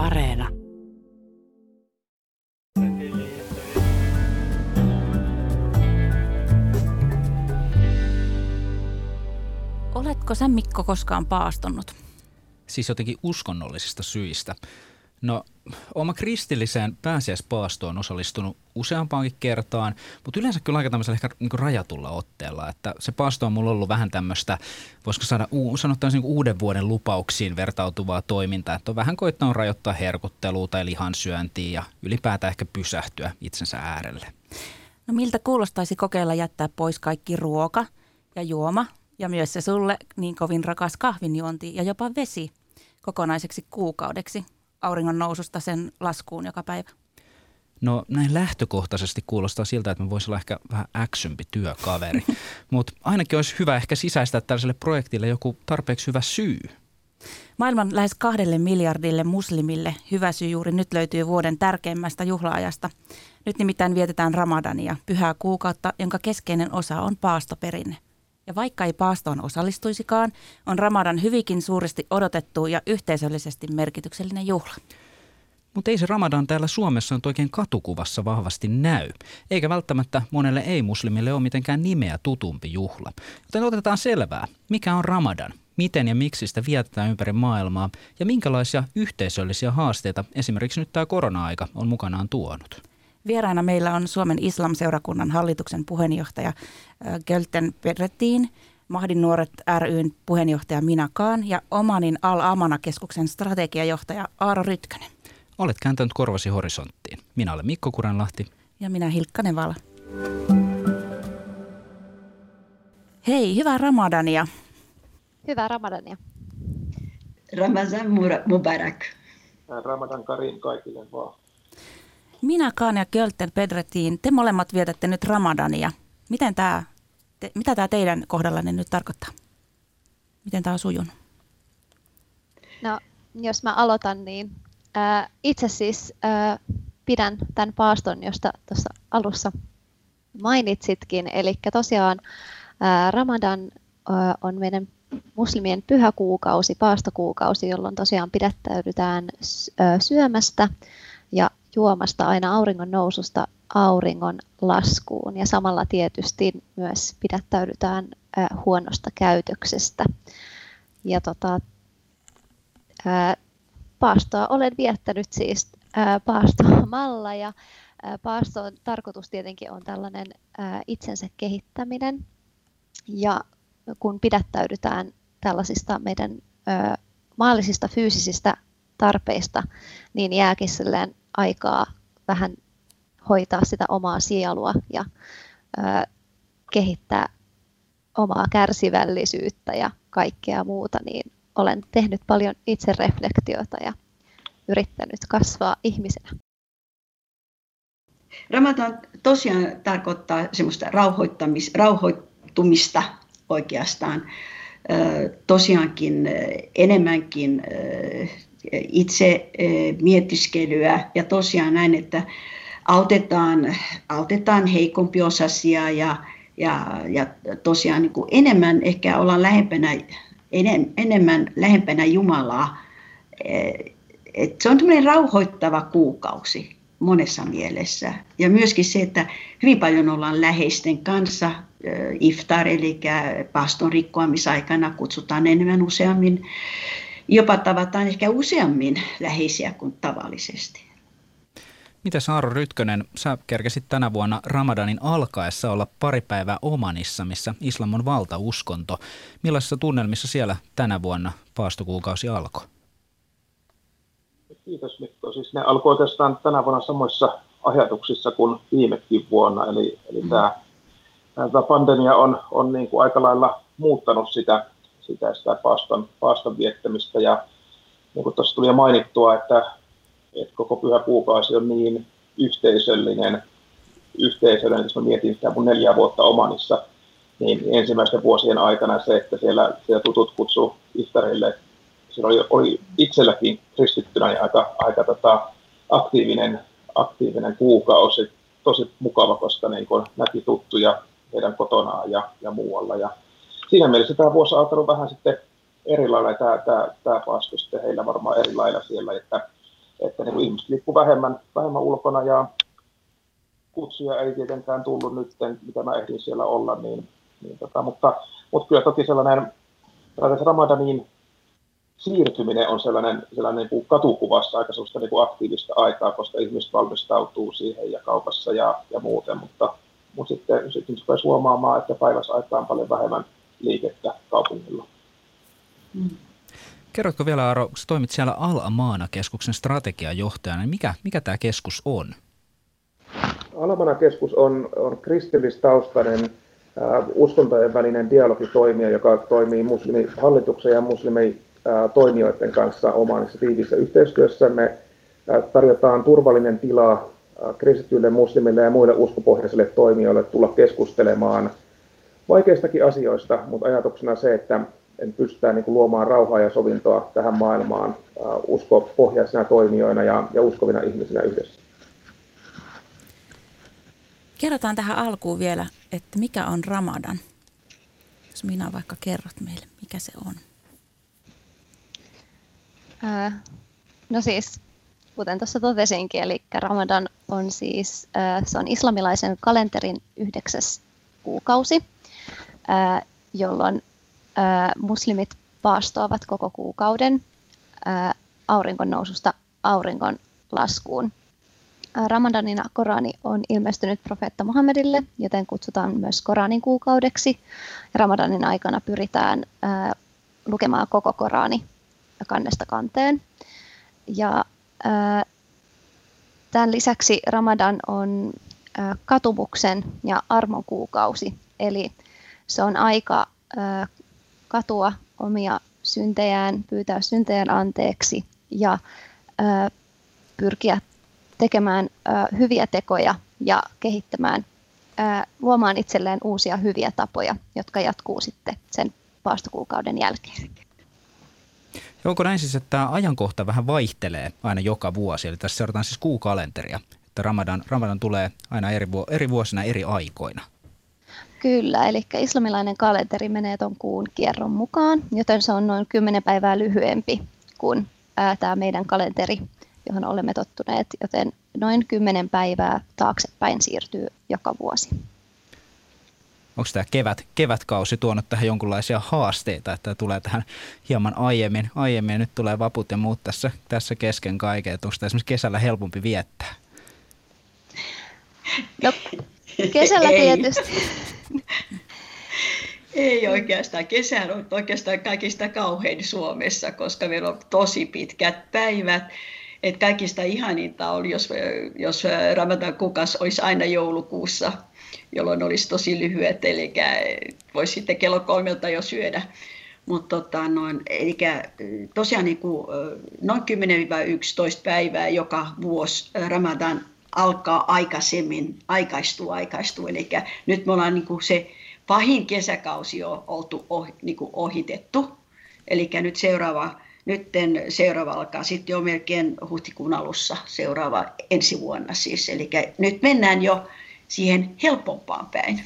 Areena. Oletko sä Mikko koskaan paastonut? Siis jotenkin uskonnollisista syistä. No, oma kristilliseen pääsiäispaastoon osallistunut useampaankin kertaan, mutta yleensä kyllä aika tämmöisellä ehkä niin rajatulla otteella, että se paasto on mulla ollut vähän tämmöistä, voisiko saada sanottaisiin niin uuden vuoden lupauksiin vertautuvaa toimintaa, että on vähän koittanut rajoittaa herkuttelua tai lihansyöntiä ja ylipäätään ehkä pysähtyä itsensä äärelle. No miltä kuulostaisi kokeilla jättää pois kaikki ruoka ja juoma ja myös se sulle niin kovin rakas kahvinjuonti ja jopa vesi kokonaiseksi kuukaudeksi auringon noususta sen laskuun joka päivä? No näin lähtökohtaisesti kuulostaa siltä, että me voisi olla ehkä vähän äksympi työkaveri, mutta ainakin olisi hyvä ehkä sisäistää tällaiselle projektille joku tarpeeksi hyvä syy. Maailman lähes kahdelle miljardille muslimille hyvä syy juuri nyt löytyy vuoden tärkeimmästä juhlaajasta. Nyt nimittäin vietetään Ramadania, pyhää kuukautta, jonka keskeinen osa on paastoperinne. Ja vaikka ei paastoon osallistuisikaan, on Ramadan hyvinkin suuresti odotettu ja yhteisöllisesti merkityksellinen juhla. Mutta ei se Ramadan täällä Suomessa on oikein katukuvassa vahvasti näy, eikä välttämättä monelle ei-muslimille ole mitenkään nimeä tutumpi juhla. Joten otetaan selvää, mikä on Ramadan, miten ja miksi sitä vietetään ympäri maailmaa ja minkälaisia yhteisöllisiä haasteita esimerkiksi nyt tämä korona-aika on mukanaan tuonut. Vieraana meillä on Suomen islamseurakunnan hallituksen puheenjohtaja Gölten Pedrettiin, Mahdin nuoret ryn puheenjohtaja Mina Kaan ja Omanin Al-Amana-keskuksen strategiajohtaja Aaro Rytkönen. Olet kääntänyt korvasi horisonttiin. Minä olen Mikko Kuranlahti. Ja minä Hilkka Nevala. Hei, hyvää Ramadania. Hyvää Ramadania. Ramazan Mubarak. Ramadan Karim kaikille vaan. Minä, Kaan ja Költen Pedretiin, te molemmat vietätte nyt Ramadania. Miten tämä, te, mitä tämä teidän kohdallanne nyt tarkoittaa? Miten tämä on sujunut? No, jos mä aloitan, niin ää, itse siis ää, pidän tämän paaston, josta tuossa alussa mainitsitkin. Eli tosiaan ää, Ramadan ää, on meidän muslimien pyhäkuukausi, paastokuukausi, jolloin tosiaan pidättäydytään syömästä ja juomasta aina auringon noususta auringon laskuun. Ja samalla tietysti myös pidättäydytään huonosta käytöksestä. Ja tota, paastoa olen viettänyt siis ää, paastoamalla. Ja paaston tarkoitus tietenkin on tällainen itsensä kehittäminen. Ja kun pidättäydytään tällaisista meidän maallisista fyysisistä tarpeista, niin jääkin aikaa vähän hoitaa sitä omaa sielua ja ö, kehittää omaa kärsivällisyyttä ja kaikkea muuta, niin olen tehnyt paljon itsereflektiota ja yrittänyt kasvaa ihmisenä. Ramadan tosiaan tarkoittaa semmoista rauhoittamis, rauhoittumista oikeastaan. Tosiaankin enemmänkin itse mietiskelyä ja tosiaan näin, että autetaan, autetaan heikompi osasia ja, ja, ja tosiaan niin kuin enemmän ehkä ollaan lähempänä, enemmän lähempänä Jumalaa. Eh, et se on tämmöinen rauhoittava kuukausi monessa mielessä. Ja myöskin se, että hyvin paljon ollaan läheisten kanssa, iftar eli paston rikkoamisaikana kutsutaan enemmän useammin jopa tavataan ehkä useammin läheisiä kuin tavallisesti. Mitä Saaro Rytkönen, sä kerkesit tänä vuonna Ramadanin alkaessa olla pari päivää Omanissa, missä islam on valtauskonto. Millaisissa tunnelmissa siellä tänä vuonna paastokuukausi alkoi? Kiitos Mikko. Siis ne alkoi oikeastaan tänä vuonna samoissa ajatuksissa kuin viimekin vuonna. Eli, eli mm. tämä, tämä pandemia on, on niin kuin aika lailla muuttanut sitä sitä, sitä paaston, paaston viettämistä. Ja niin kuin tuossa tuli jo mainittua, että, että koko pyhä kuukausi on niin yhteisöllinen, yhteisöllinen, jos mä mietin sitä mun neljä vuotta Omanissa, niin ensimmäisten vuosien aikana se, että siellä, siellä tutut kutsu iftarille, se oli, oli itselläkin kristittynä niin aika, aika tota, aktiivinen, aktiivinen kuukausi, tosi mukava, koska niin näki tuttuja heidän kotonaan ja, ja muualla. Ja siinä mielessä tämä vuosi on alkanut vähän sitten eri lailla, tämä, tämä, tämä paasto sitten heillä varmaan eri lailla siellä, että että niin ihmiset liikkuu vähemmän, vähemmän ulkona ja kutsuja ei tietenkään tullut nyt, mitä mä ehdin siellä olla, niin, niin tota, mutta, mutta kyllä toki sellainen, Ramadaniin siirtyminen on sellainen, sellainen niin kuin katukuvassa aika sellaista niin kuin aktiivista aikaa, koska ihmiset valmistautuu siihen ja kaupassa ja, ja muuten, mutta, mutta sitten, sitten rupesi huomaamaan, että päivässä aikaan on paljon vähemmän liikettä kaupungilla. Mm. Kerrotko vielä, Aaro, kun toimit siellä Al-Amaana-keskuksen strategiajohtajana, niin mikä, mikä tämä keskus on? Al-Amaana-keskus on, on kristillistaustainen äh, uskontojen välinen dialogitoimija, joka toimii muslimihallituksen ja muslimi toimijoiden kanssa Omanissa tiivissä yhteistyössä. Me tarjotaan turvallinen tila kristityille, muslimille ja muille uskopohjaisille toimijoille tulla keskustelemaan vaikeistakin asioista, mutta ajatuksena se, että en pystytään niin kuin luomaan rauhaa ja sovintoa tähän maailmaan uskopohjaisina toimijoina ja, ja uskovina ihmisinä yhdessä. Kerrotaan tähän alkuun vielä, että mikä on Ramadan. Jos minä vaikka kerrot meille, mikä se on. no siis, kuten tuossa totesinkin, eli Ramadan on siis, se on islamilaisen kalenterin yhdeksäs kuukausi, jolloin muslimit paastoavat koko kuukauden auringon noususta auringon laskuun. Ramadanina Korani on ilmestynyt profeetta Muhammedille, joten kutsutaan myös Koranin kuukaudeksi. Ramadanin aikana pyritään lukemaan koko Korani kannesta kanteen. Ja ää, tämän lisäksi Ramadan on ää, katumuksen ja armon kuukausi, eli se on aika ää, katua omia syntejään, pyytää syntejään anteeksi ja ää, pyrkiä tekemään ää, hyviä tekoja ja kehittämään, ää, luomaan itselleen uusia hyviä tapoja, jotka jatkuu sitten sen paastokuukauden jälkeen. Onko näin siis, että tämä ajankohta vähän vaihtelee aina joka vuosi? Eli tässä seurataan siis kuukalenteria, että Ramadan, Ramadan tulee aina eri vuosina eri aikoina. Kyllä, eli islamilainen kalenteri menee tuon kuun kierron mukaan, joten se on noin 10 päivää lyhyempi kuin tämä meidän kalenteri, johon olemme tottuneet, joten noin 10 päivää taaksepäin siirtyy joka vuosi onko tämä kevät, kevätkausi tuonut tähän jonkinlaisia haasteita, että tulee tähän hieman aiemmin, aiemmin ja nyt tulee vaput ja muut tässä, tässä kesken kaiken, että onko tämä esimerkiksi kesällä helpompi viettää? No, kesällä tietysti. Ei oikeastaan. Kesä on oikeastaan kaikista kauhein Suomessa, koska meillä on tosi pitkät päivät. Et kaikista ihaninta oli, jos, jos Ramadan kukas olisi aina joulukuussa – jolloin olisi tosi lyhyet, eli voisi sitten kello kolmelta jo syödä. Mutta tota, noin, eli tosiaan niin kuin, noin 10-11 päivää joka vuosi Ramadan alkaa aikaisemmin, aikaistuu, aikaistuu. Eli nyt me ollaan niin kuin se pahin kesäkausi on oltu ohi, niin kuin ohitettu. Eli nyt seuraava, nytten seuraava alkaa sitten jo melkein huhtikuun alussa seuraava ensi vuonna siis. Eli nyt mennään jo siihen helpompaan päin.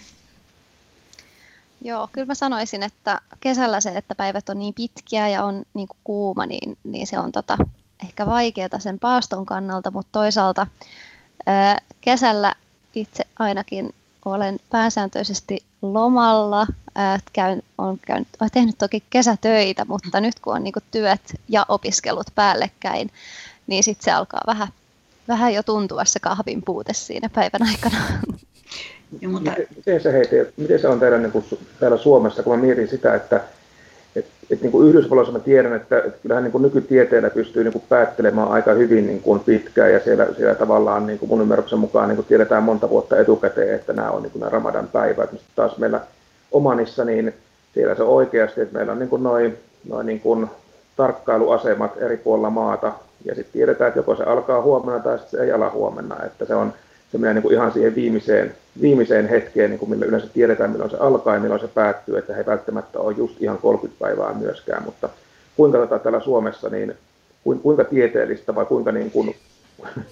Joo, kyllä mä sanoisin, että kesällä se, että päivät on niin pitkiä ja on niin kuin kuuma, niin, niin se on tota, ehkä vaikeaa sen paaston kannalta, mutta toisaalta kesällä itse ainakin olen pääsääntöisesti lomalla, käyn, on käynyt, olen tehnyt toki kesätöitä, mutta nyt kun on niin kuin työt ja opiskelut päällekkäin, niin sitten se alkaa vähän vähän jo tuntua se kahvin puute siinä päivän aikana. Ja, mutta... miten, se, hei, miten se on teidän niin kuin, täällä Suomessa, kun mä mietin sitä, että et, et, niin kuin Yhdysvalloissa mä tiedän, että et kyllähän niin kuin nykytieteellä pystyy niin kuin päättelemään aika hyvin niin kuin pitkään ja siellä, siellä tavallaan niin kuin mun ymmärryksen mukaan niin kuin tiedetään monta vuotta etukäteen, että nämä on niin kuin nämä Ramadan päivät. Mutta taas meillä Omanissa, niin siellä se oikeasti, että meillä on niin kuin noin, noin niin kuin tarkkailuasemat eri puolilla maata, ja sitten tiedetään, että joko se alkaa huomenna tai sitten se ei ala huomenna, että se on se menee niin kuin ihan siihen viimeiseen, viimeiseen hetkeen, niin kuin millä yleensä tiedetään, milloin se alkaa ja milloin se päättyy, että he ei välttämättä ole just ihan 30 päivää myöskään, mutta kuinka tota täällä Suomessa, niin kuinka tieteellistä vai kuinka, niin kuin,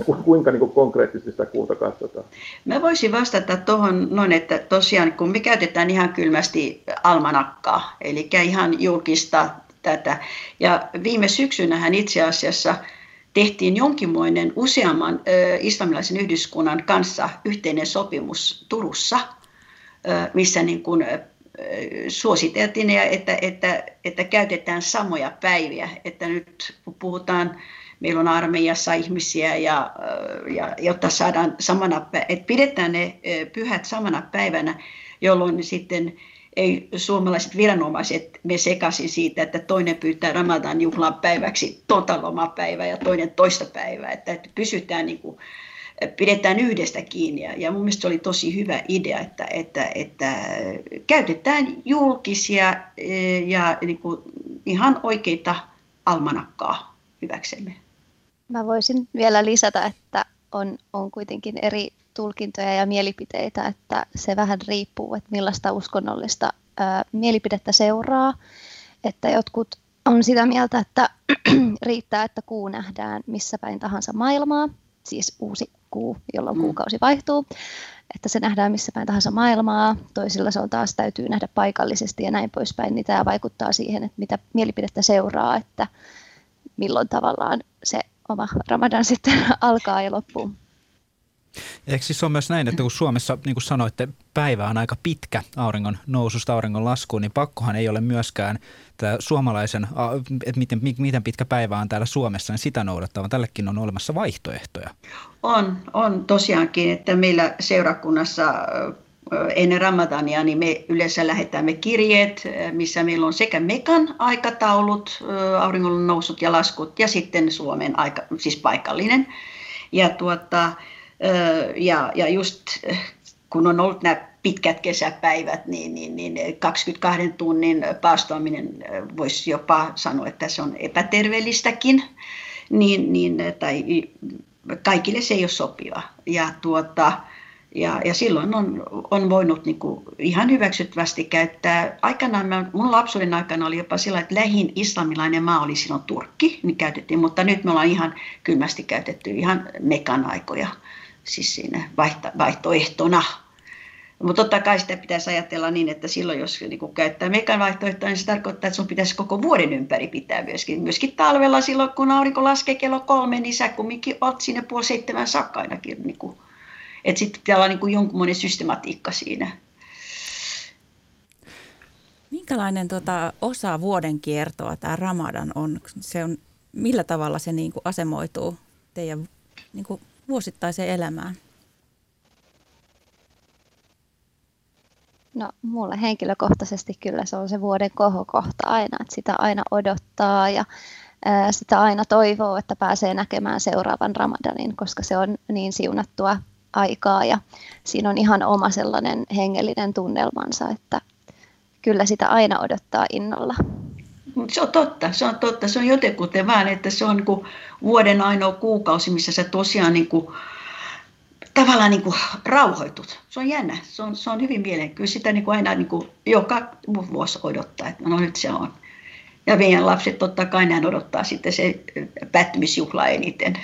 kuinka niin kuin konkreettisesti sitä kuuta katsotaan? Mä voisin vastata tuohon noin, että tosiaan kun me käytetään ihan kylmästi almanakkaa, eli ihan julkista tätä. Ja viime syksynähän itse asiassa tehtiin jonkinmoinen useamman islamilaisen yhdyskunnan kanssa yhteinen sopimus Turussa, missä niin kuin suositeltiin, että, että, että käytetään samoja päiviä. Että nyt puhutaan, meillä on armeijassa ihmisiä, ja, ja jotta saadaan samana, että pidetään ne pyhät samana päivänä, jolloin sitten ei suomalaiset viranomaiset me sekaisin siitä, että toinen pyytää Ramadan juhlan päiväksi tota lomapäivää ja toinen toista päivää, että, että pysytään niin kuin, pidetään yhdestä kiinni. Ja mun mielestä se oli tosi hyvä idea, että, että, että käytetään julkisia e, ja niin kuin ihan oikeita almanakkaa hyväksemme. Mä voisin vielä lisätä, että on, on kuitenkin eri tulkintoja ja mielipiteitä, että se vähän riippuu, että millaista uskonnollista ää, mielipidettä seuraa. Että jotkut on sitä mieltä, että riittää, että kuu nähdään missä päin tahansa maailmaa, siis uusi kuu, jolloin mm. kuukausi vaihtuu, että se nähdään missä päin tahansa maailmaa. Toisilla se on taas täytyy nähdä paikallisesti ja näin poispäin, niin tämä vaikuttaa siihen, että mitä mielipidettä seuraa, että milloin tavallaan se oma Ramadan sitten alkaa ja loppuu. Eikö siis ole myös näin, että kun Suomessa, niin kuin sanoitte, päivä on aika pitkä auringon noususta auringon laskuun, niin pakkohan ei ole myöskään tämä suomalaisen, että miten, miten pitkä päivä on täällä Suomessa, niin sitä noudattaa, vaan tällekin on olemassa vaihtoehtoja. On, on tosiaankin, että meillä seurakunnassa ennen Ramadania, niin me yleensä lähetämme kirjeet, missä meillä on sekä Mekan aikataulut, auringon nousut ja laskut, ja sitten Suomen aika, siis paikallinen. Ja tuota, ja, ja just kun on ollut nämä pitkät kesäpäivät, niin, niin, niin 22 tunnin paastoaminen voisi jopa sanoa, että se on epäterveellistäkin, niin, niin, tai kaikille se ei ole sopiva. Ja, tuota, ja, ja silloin on, on voinut niin kuin ihan hyväksyttävästi käyttää. Aikanaan, mä, mun lapsuuden aikana oli jopa sillä, että lähin islamilainen maa oli silloin Turkki, niin käytettiin, mutta nyt me ollaan ihan kylmästi käytetty ihan mekan aikoja siis siinä vaihtoehtona. Mutta totta kai sitä pitäisi ajatella niin, että silloin jos niin käyttää mekan vaihtoehtoa, niin se tarkoittaa, että sun pitäisi koko vuoden ympäri pitää myöskin. Myöskin talvella silloin, kun aurinko laskee kello kolme, niin sä kumminkin olet sinne puoli seitsemän saakka ainakin. Niin kuin, että sitten pitää olla niin kuin jonkunmoinen systematiikka siinä. Minkälainen tuota, osa vuoden kiertoa tämä Ramadan on? Se on millä tavalla se niin kuin asemoituu teidän niin kuin vuosittaiseen elämään? No mulle henkilökohtaisesti kyllä se on se vuoden kohokohta aina, että sitä aina odottaa ja sitä aina toivoo, että pääsee näkemään seuraavan Ramadanin, koska se on niin siunattua aikaa ja siinä on ihan oma sellainen hengellinen tunnelmansa, että kyllä sitä aina odottaa innolla. Se on totta, se on totta. Se on jotenkuten vaan, että se on niin vuoden ainoa kuukausi, missä sä tosiaan niin kuin, tavallaan niin kuin rauhoitut. Se on jännä, se on, se on hyvin mielenkiintoista. Sitä niin kuin aina niin kuin joka vuosi odottaa, että no nyt se on. Ja meidän lapset totta kai näin odottaa sitten se päättymisjuhla eniten.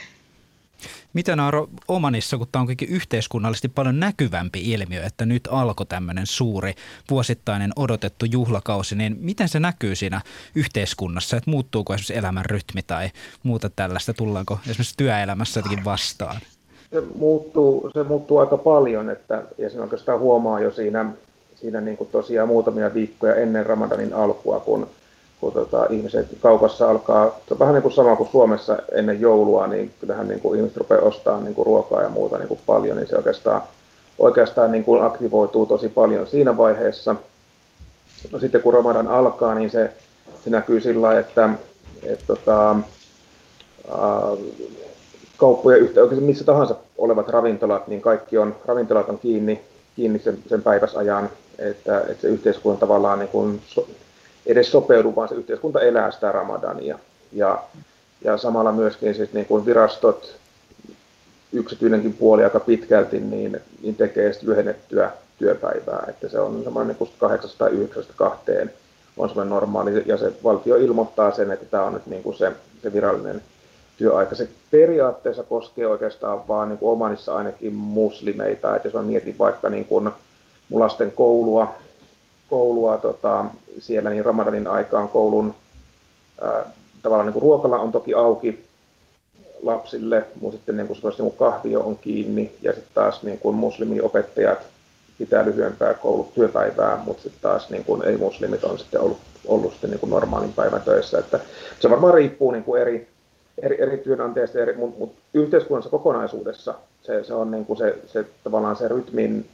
Miten Aaro Omanissa, kun tämä on kuitenkin yhteiskunnallisesti paljon näkyvämpi ilmiö, että nyt alkoi tämmöinen suuri vuosittainen odotettu juhlakausi, niin miten se näkyy siinä yhteiskunnassa, että muuttuuko esimerkiksi elämän rytmi tai muuta tällaista, tullaanko esimerkiksi työelämässä jotenkin vastaan? Se muuttuu, se muuttuu aika paljon, että, ja sen oikeastaan huomaa jo siinä, siinä niin kuin tosiaan muutamia viikkoja ennen Ramadanin alkua, kun kun tota, ihmiset kaupassa alkaa, vähän niin kuin sama kuin Suomessa ennen joulua, niin kyllähän niin kuin ihmiset rupeaa ostamaan niin kuin ruokaa ja muuta niin kuin paljon, niin se oikeastaan, oikeastaan niin kuin aktivoituu tosi paljon siinä vaiheessa. No sitten kun Ramadan alkaa, niin se, se näkyy sillä että et, tota, kauppojen yhtä, oikein missä tahansa olevat ravintolat, niin kaikki on, ravintolat on kiinni, kiinni sen, sen päiväsajan, että, että se yhteiskunta tavallaan niin kuin edes sopeudu, vaan se yhteiskunta elää sitä ramadania. Ja, ja samalla myöskin siis niin kuin virastot, yksityinenkin puoli aika pitkälti, niin, niin tekee lyhennettyä työpäivää, että se on semmoinen niin 8 tai 9 kahteen on semmoinen normaali, ja se valtio ilmoittaa sen, että tämä on nyt niin kuin se, se virallinen työaika. Se periaatteessa koskee oikeastaan vaan niin kuin omanissa ainakin muslimeita, että jos mä mietin vaikka niin kuin mun lasten koulua, koulua tota, siellä, niin Ramadanin aikaan koulun ää, tavallaan niin kuin ruokala on toki auki, lapsille, mutta sitten niin kuin niin kahvio on kiinni ja sitten taas niin kuin muslimiopettajat pitää lyhyempää koulutyöpäivää, mutta sitten taas niin kuin ei-muslimit on sitten ollut, ollut sitten niin kuin normaalin päivän töissä. Että se varmaan riippuu niin kuin eri, eri, eri työnantajista, eri, mutta mut yhteiskunnassa kokonaisuudessa se, se on niin kuin se, se, tavallaan se rytmin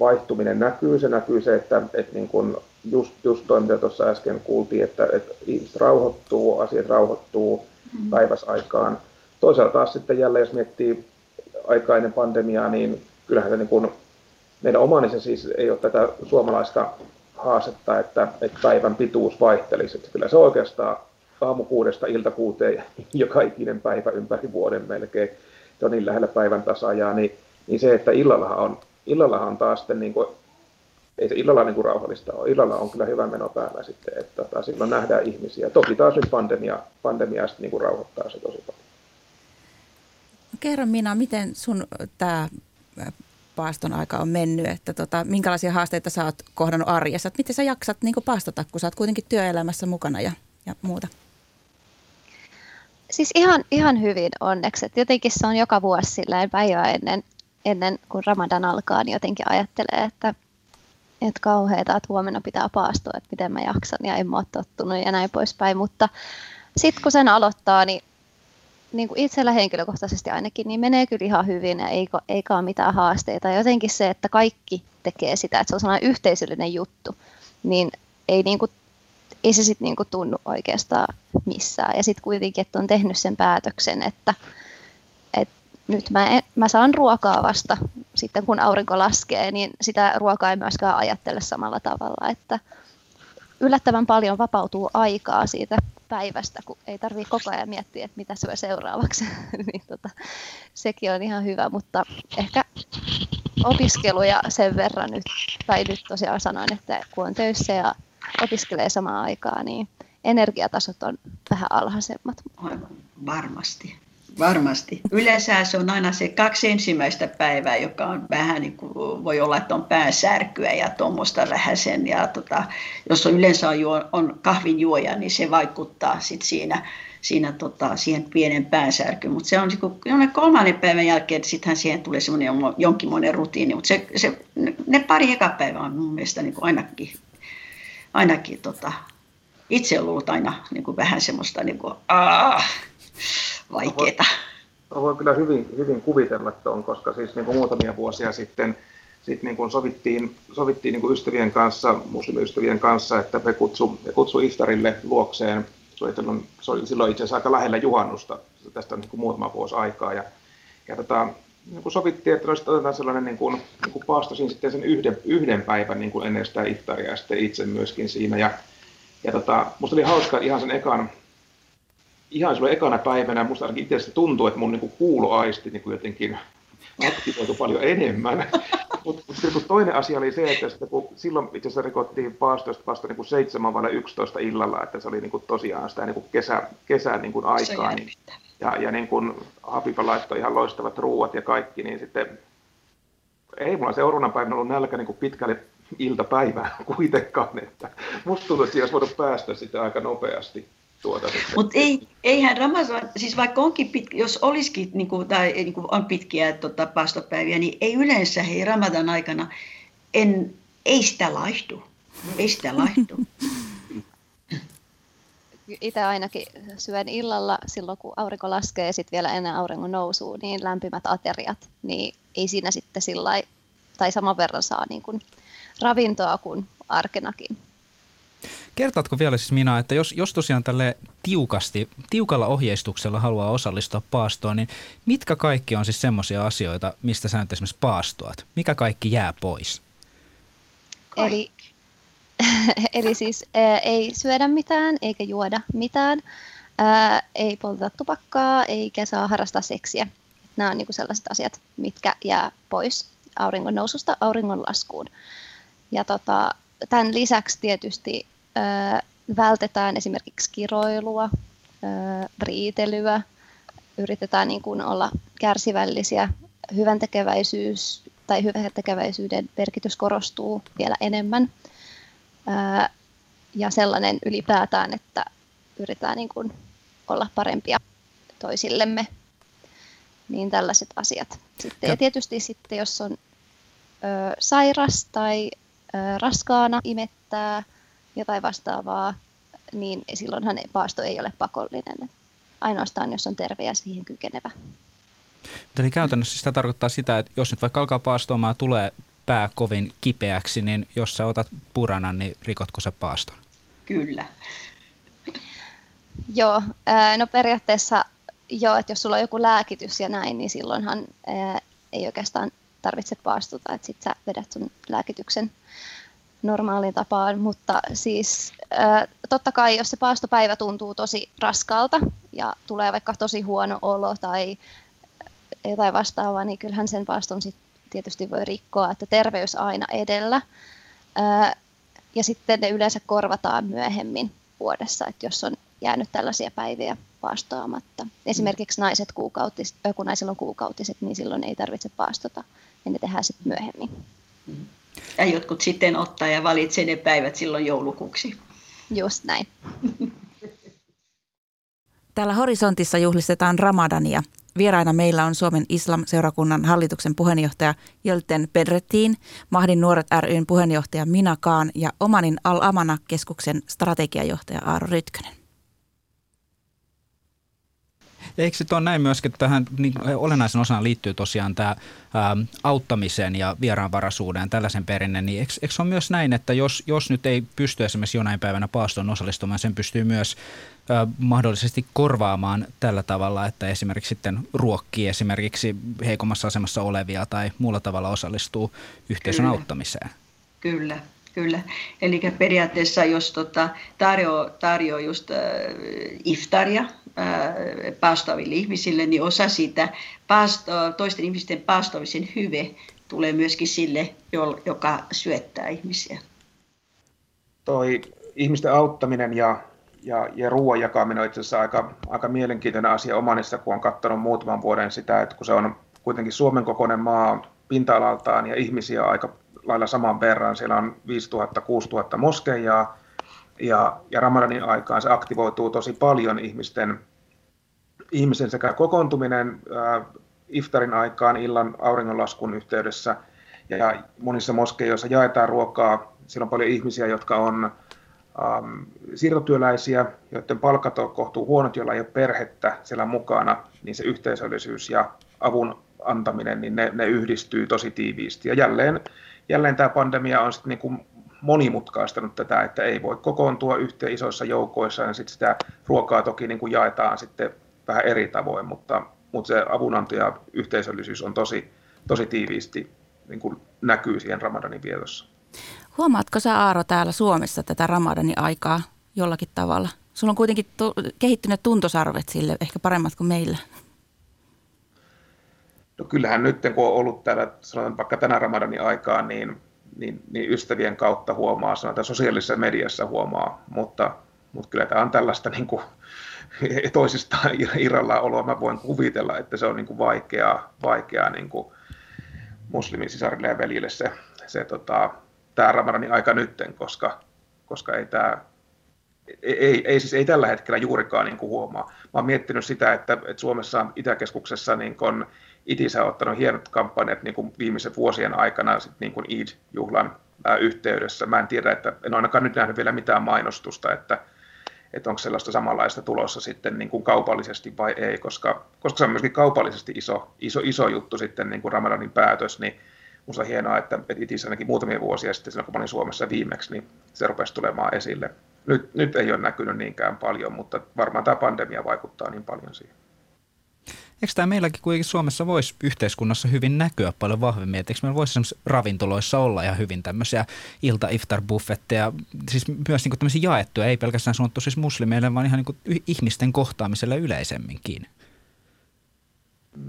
vaihtuminen näkyy. Se näkyy se, että, että niin kuin just, just toi, mitä tuossa äsken kuultiin, että, että ihmiset rauhoittuu, asiat rauhoittuu mm-hmm. päiväsaikaan. Toisaalta taas sitten jälleen, jos miettii aikaa ennen pandemiaa, niin kyllähän se niin kuin, meidän omani siis ei ole tätä suomalaista haastetta, että, että päivän pituus vaihtelisi. Että kyllä se oikeastaan aamu kuudesta ilta kuuteen joka ikinen päivä ympäri vuoden melkein. Se on niin lähellä päivän tasajaa, niin, niin se, että illallahan on, illallahan on taas sitten niin kuin, ei se illalla niin kuin rauhallista ole. Illalla on kyllä hyvä meno päällä sitten, että tota, silloin nähdään ihmisiä. Toki taas nyt pandemia, pandemia sitten niin kuin rauhoittaa se tosi paljon. Kerro Minna, miten sun tämä paaston aika on mennyt, että tota, minkälaisia haasteita sä oot kohdannut arjessa, että miten sä jaksat niin paastota, kun sä oot kuitenkin työelämässä mukana ja, ja muuta? Siis ihan, ihan hyvin onneksi, että jotenkin se on joka vuosi silleen päivää ennen, ennen kuin Ramadan alkaa, niin jotenkin ajattelee, että, että kauheeta, että huomenna pitää paastua, että miten mä jaksan ja en mä ole tottunut ja näin poispäin, mutta sitten kun sen aloittaa, niin niin kuin itsellä henkilökohtaisesti ainakin, niin menee kyllä ihan hyvin ja eikä, eikä ole mitään haasteita. Jotenkin se, että kaikki tekee sitä, että se on sellainen yhteisöllinen juttu, niin ei, niin kuin, ei se sitten niin tunnu oikeastaan missään. Ja sitten kuitenkin, että on tehnyt sen päätöksen, että nyt mä, mä saan ruokaa vasta sitten, kun aurinko laskee, niin sitä ruokaa ei myöskään ajattele samalla tavalla, että yllättävän paljon vapautuu aikaa siitä päivästä, kun ei tarvitse koko ajan miettiä, että mitä syö seuraavaksi. niin tota, sekin on ihan hyvä, mutta ehkä opiskeluja sen verran nyt, tai nyt tosiaan sanoin, että kun on töissä ja opiskelee samaan aikaan, niin energiatasot on vähän alhaisemmat. Varmasti. Varmasti. Yleensä se on aina se kaksi ensimmäistä päivää, joka on vähän niin kuin, voi olla, että on päänsärkyä ja tuommoista sen. Ja tota, jos on yleensä on, juo, on kahvin juoja, niin se vaikuttaa sit siinä, siinä tota, siihen pienen päänsärkyyn. Mutta se on niin kolmannen päivän jälkeen, sittenhän siihen tulee semmoinen jonkinmoinen rutiini. Mutta se, se, ne pari eka päivää on mun mielestä niin kuin ainakin, ainakin tota, itse ollut aina niin kuin vähän semmoista niin kuin, aah, vaikeaa. Mä voin kyllä hyvin, hyvin kuvitella tuon, koska siis niin kuin muutamia vuosia sitten sit niin kuin sovittiin, sovittiin niin kuin ystävien kanssa, muslimiystävien kanssa, että me kutsu, kutsu Iftarille luokseen. Se oli, se oli silloin itse asiassa aika lähellä juhannusta, tästä on niin kuin muutama vuosi aikaa. Ja, ja tota, niin kuin sovittiin, että otetaan sellainen niin kuin, niin kuin paastosin sitten sen yhden, yhden päivän niin kuin ennen sitä iftaria ja sitten itse myöskin siinä. Ja, ja tota, musta oli hauska ihan sen ekan, ihan silloin ekana päivänä, musta ainakin itse tuntuu, että mun niin kuuloaisti niin kuin jotenkin aktivoitu paljon enemmän. Mutta mut toinen asia oli se, että sitten, kun silloin itse asiassa rikottiin paastoista vasta niin kuin 7 vai 11 illalla, että se oli niin kuin tosiaan sitä niin kuin kesä, kesän niin kuin aikaa. Niin, ja, ja niin kuin Hapipa laittoi ihan loistavat ruuat ja kaikki, niin sitten ei mulla seuraavana päivänä ollut nälkä niin kuin pitkälle iltapäivään kuitenkaan, että musta tuntuu, että olisi voinut päästä sitä aika nopeasti tuota Mutta ei, eihän Ramazan, siis vaikka onkin pitkä, jos olisikin niin kuin, tai niin kuin on pitkiä tota, paastopäiviä, niin ei yleensä hei Ramadan aikana, en, ei sitä laihdu. Ei sitä laihdu. Itse ainakin syön illalla silloin, kun aurinko laskee ja sitten vielä ennen auringon nousua, niin lämpimät ateriat, niin ei siinä sitten sillä tai saman verran saa niin kuin ravintoa kuin arkenakin. Kertaatko vielä siis Minä, että jos, jos tosiaan tälle tiukasti, tiukalla ohjeistuksella haluaa osallistua paastoon, niin mitkä kaikki on siis semmoisia asioita, mistä sä nyt esimerkiksi paastoat? Mikä kaikki jää pois? Eli, eli siis ää, ei syödä mitään eikä juoda mitään, ää, ei polteta tupakkaa eikä saa harrastaa seksiä. Nämä on niinku sellaiset asiat, mitkä jää pois auringon noususta auringon laskuun. Ja tota, tämän lisäksi tietysti vältetään esimerkiksi kiroilua, riitelyä, yritetään niin kuin olla kärsivällisiä, hyvän tekeväisyys tai hyvän tekeväisyyden merkitys korostuu vielä enemmän. Ja sellainen ylipäätään, että yritetään niin kuin olla parempia toisillemme niin tällaiset asiat. Sitten, ja tietysti sitten, jos on ö, sairas tai ö, raskaana, imettää jotain vastaavaa, niin silloinhan paasto ei ole pakollinen. Ainoastaan, jos on terve ja siihen kykenevä. Eli käytännössä sitä tarkoittaa sitä, että jos nyt vaikka alkaa paastoamaan tulee pää kovin kipeäksi, niin jos sä otat puranan, niin rikotko sä paaston? Kyllä. Joo, no periaatteessa joo, että jos sulla on joku lääkitys ja näin, niin silloinhan ei oikeastaan tarvitse paastuta, että sit sä vedät sun lääkityksen normaaliin tapaan, mutta siis totta kai jos se paastopäivä tuntuu tosi raskalta ja tulee vaikka tosi huono olo tai jotain vastaavaa, niin kyllähän sen paaston sit tietysti voi rikkoa, että terveys aina edellä. Ja sitten ne yleensä korvataan myöhemmin vuodessa, että jos on jäänyt tällaisia päiviä paastoamatta. Esimerkiksi naiset kuukautis, kun naisilla on kuukautiset, niin silloin ei tarvitse paastota ja ne tehdään sitten myöhemmin. Ja jotkut sitten ottaa ja valitsee ne päivät silloin joulukuuksi. Just näin. Täällä Horisontissa juhlistetaan Ramadania. Vieraina meillä on Suomen Islam-seurakunnan hallituksen puheenjohtaja Jölten Pedrettiin, Mahdin nuoret ryn puheenjohtaja Mina Kaan ja Omanin Al-Amana-keskuksen strategiajohtaja Aaro Rytkönen. Ja eikö se ole näin myöskin, että tähän niin, olennaisen osana liittyy tosiaan tämä ää, auttamisen ja vieraanvaraisuuden tällaisen perinne, niin eikö, eikö se ole myös näin, että jos, jos nyt ei pysty esimerkiksi jonain päivänä paastoon osallistumaan, sen pystyy myös ää, mahdollisesti korvaamaan tällä tavalla, että esimerkiksi sitten ruokkii esimerkiksi heikommassa asemassa olevia tai muulla tavalla osallistuu yhteisön Kyllä. auttamiseen. Kyllä, Kyllä. Eli periaatteessa jos tota, tarjoaa tarjo just äh, iftaria äh, paastoaville ihmisille, niin osa siitä paasto, toisten ihmisten paastoamisen hyve tulee myöskin sille, joka syöttää ihmisiä. Toi ihmisten auttaminen ja, ja, ja ruoan jakaminen on itse asiassa aika, aika mielenkiintoinen asia Omanissa, kun on katsonut muutaman vuoden sitä, että kun se on kuitenkin Suomen kokoinen maa pinta-alaltaan ja ihmisiä aika lailla saman verran. Siellä on 5000-6000 moskeijaa ja, ja Ramadanin aikaan se aktivoituu tosi paljon ihmisten, ihmisen sekä kokoontuminen äh, iftarin aikaan illan auringonlaskun yhteydessä ja monissa moskeijoissa jaetaan ruokaa. Siellä on paljon ihmisiä, jotka on ähm, siirtotyöläisiä, joiden palkat on kohtuu huonot, joilla ei ole perhettä siellä mukana, niin se yhteisöllisyys ja avun antaminen, niin ne, ne yhdistyy tosi tiiviisti. Ja jälleen jälleen tämä pandemia on sitten niin monimutkaistanut tätä, että ei voi kokoontua yhteen isoissa joukoissa, ja sitten sitä ruokaa toki niin kuin jaetaan sitten vähän eri tavoin, mutta, mutta se avunanto ja yhteisöllisyys on tosi, tosi tiiviisti niin kuin näkyy siihen Ramadanin vietossa. Huomaatko sä Aaro täällä Suomessa tätä Ramadanin aikaa jollakin tavalla? Sulla on kuitenkin tu- kehittyneet tuntosarvet sille, ehkä paremmat kuin meillä. No kyllähän nyt, kun on ollut täällä, sanotaan vaikka tänä Ramadanin aikaan, niin, niin, niin ystävien kautta huomaa, sanotaan sosiaalisessa mediassa huomaa, mutta, mutta kyllä tämä on tällaista niin kuin, toisistaan irrallaan oloa. Mä voin kuvitella, että se on niin kuin vaikeaa, vaikeaa niin kuin muslimisisarille ja veljille se, se tota, tämä Ramadanin aika nytten, koska, koska ei tämä ei, ei, siis ei tällä hetkellä juurikaan niin kuin huomaa. Mä oon miettinyt sitä, että, että Suomessa Itäkeskuksessa niin kun ITISä on ottanut hienot kampanjat niin kuin viimeisen vuosien aikana sit niin kuin Eid-juhlan ää, yhteydessä. Mä en tiedä, että en ainakaan nyt nähnyt vielä mitään mainostusta, että, että onko sellaista samanlaista tulossa sitten niin kuin kaupallisesti vai ei, koska, koska se on myöskin kaupallisesti iso, iso, iso juttu sitten niin kuin Ramadanin päätös, niin minusta on hienoa, että, että ainakin muutamia vuosia sitten, silloin kun olin Suomessa viimeksi, niin se rupesi tulemaan esille. Nyt, nyt ei ole näkynyt niinkään paljon, mutta varmaan tämä pandemia vaikuttaa niin paljon siihen. Eikö tämä meilläkin kuitenkin Suomessa voisi yhteiskunnassa hyvin näkyä paljon vahvemmin? Että eikö meillä voisi ravintoloissa olla ja hyvin tämmöisiä ilta iftar buffetteja, siis myös niin tämmöisiä jaettuja, ei pelkästään sanottu siis muslimeille, vaan ihan niin kuin ihmisten kohtaamiselle yleisemminkin.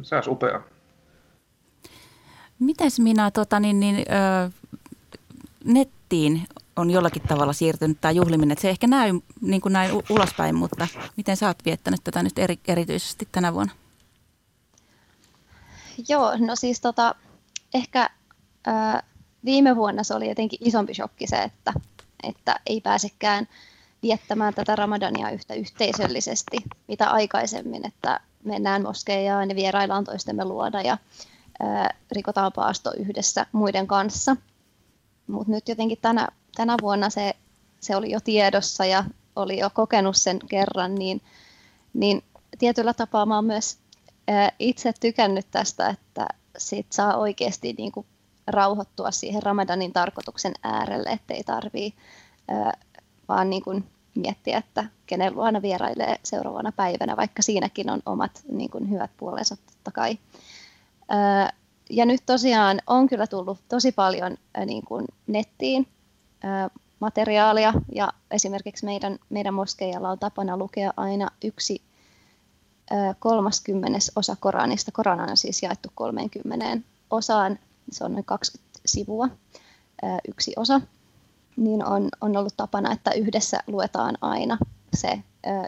Se olisi upea. Mites minä tota, niin, niin, ö, nettiin on jollakin tavalla siirtynyt tämä juhliminen. Että se ehkä näy niin kuin näin ulospäin, mutta miten sä oot viettänyt tätä nyt eri, erityisesti tänä vuonna? Joo, no siis tota, ehkä ää, viime vuonna se oli jotenkin isompi shokki se, että, että ei pääsekään viettämään tätä Ramadania yhtä yhteisöllisesti, mitä aikaisemmin, että mennään moskeijaan ja vieraillaan toistemme luona ja ää, rikotaan paasto yhdessä muiden kanssa. Mutta nyt jotenkin tänä, tänä vuonna se, se oli jo tiedossa ja oli jo kokenut sen kerran, niin, niin tietyllä tapaa mä oon myös itse tykännyt tästä, että sit saa oikeasti niin kuin rauhoittua siihen Ramadanin tarkoituksen äärelle, ettei tarvii ää, vaan niin kuin miettiä, että kenen luona vierailee seuraavana päivänä, vaikka siinäkin on omat niin kuin hyvät puolensa totta kai. Ää, ja nyt tosiaan on kyllä tullut tosi paljon niin kuin nettiin materiaalia ja esimerkiksi meidän, meidän moskeijalla on tapana lukea aina yksi kolmaskymmenes osa Koranista. Koran on siis jaettu 30 osaan, se on noin 20 sivua, yksi osa. Niin on, on ollut tapana, että yhdessä luetaan aina se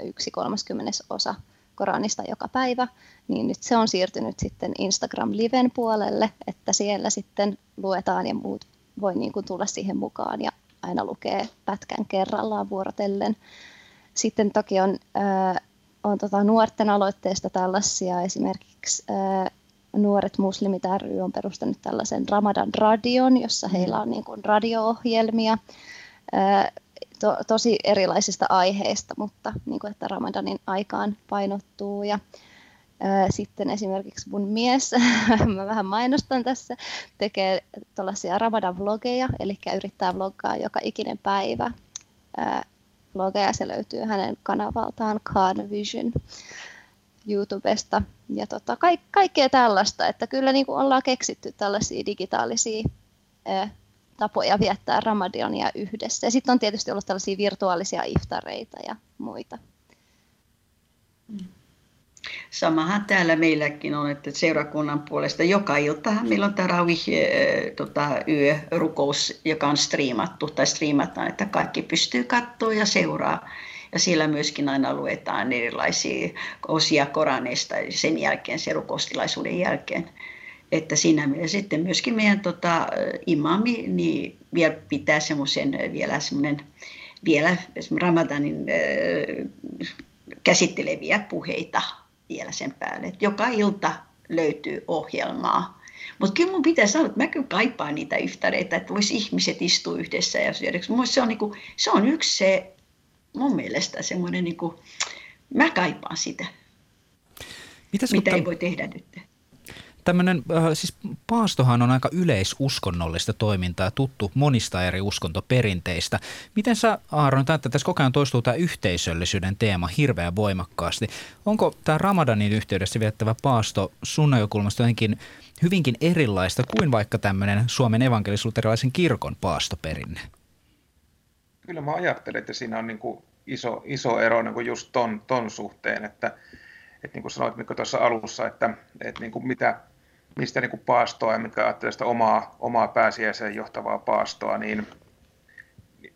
yksi kolmaskymmenes osa Koranista joka päivä, niin nyt se on siirtynyt sitten Instagram-liven puolelle, että siellä sitten luetaan ja muut voi niin kuin tulla siihen mukaan ja aina lukee pätkän kerrallaan vuorotellen. Sitten toki on on tota nuorten aloitteesta tällaisia, esimerkiksi ää, Nuoret muslimit ry on perustanut tällaisen Ramadan radion, jossa heillä on niin kuin radio-ohjelmia. Ää, to, tosi erilaisista aiheista, mutta niin kuin, että Ramadanin aikaan painottuu. Ja, ää, sitten esimerkiksi mun mies, mä vähän mainostan tässä, tekee tällaisia Ramadan-vlogeja, eli yrittää vloggaa joka ikinen päivä. Ää, blogeja. Se löytyy hänen kanavaltaan Khan Vision YouTubesta. Ja tota, ka- kaikkea tällaista, että kyllä niin kuin ollaan keksitty tällaisia digitaalisia ää, tapoja viettää Ramadania yhdessä. Ja sitten on tietysti ollut tällaisia virtuaalisia iftareita ja muita. Mm. Samahan täällä meilläkin on, että seurakunnan puolesta joka ilta meillä on tarawih tota, yörukous, joka on striimattu tai striimataan, että kaikki pystyy katsoa ja seuraa. Ja siellä myöskin aina luetaan erilaisia osia Koraneista sen jälkeen, sen rukoustilaisuuden jälkeen. Että siinä mielessä sitten myöskin meidän tota, imami niin vielä pitää semmoisen vielä semmoinen vielä Ramadanin äh, käsitteleviä puheita vielä sen päälle. Että joka ilta löytyy ohjelmaa. Mutta kyllä mun pitää sanoa, että mä kyllä kaipaan niitä yhtäreitä, että vois ihmiset istua yhdessä ja syödä. Se on, niinku, se on yksi se, mun mielestä semmoinen, niinku, mä kaipaan sitä, Mitäs, mitä mutta... ei voi tehdä nyt. Tämmöinen, äh, siis paastohan on aika yleisuskonnollista toimintaa, tuttu monista eri uskontoperinteistä. Miten sä Aaron, että tässä koko ajan toistuu tämä yhteisöllisyyden teema hirveän voimakkaasti. Onko tämä Ramadanin yhteydessä viettävä paasto sun näkökulmasta jotenkin hyvinkin erilaista kuin vaikka tämmöinen Suomen evankelisuuterilaisen kirkon paastoperinne? Kyllä mä ajattelen, että siinä on niin kuin iso, iso ero niin kuin just ton, ton suhteen, että, että niin kuin sanoit Mikko tuossa alussa, että, että niin kuin mitä, mistä niin kuin paastoa ja mitkä ajattelee sitä omaa, omaa pääsiäiseen johtavaa paastoa, niin,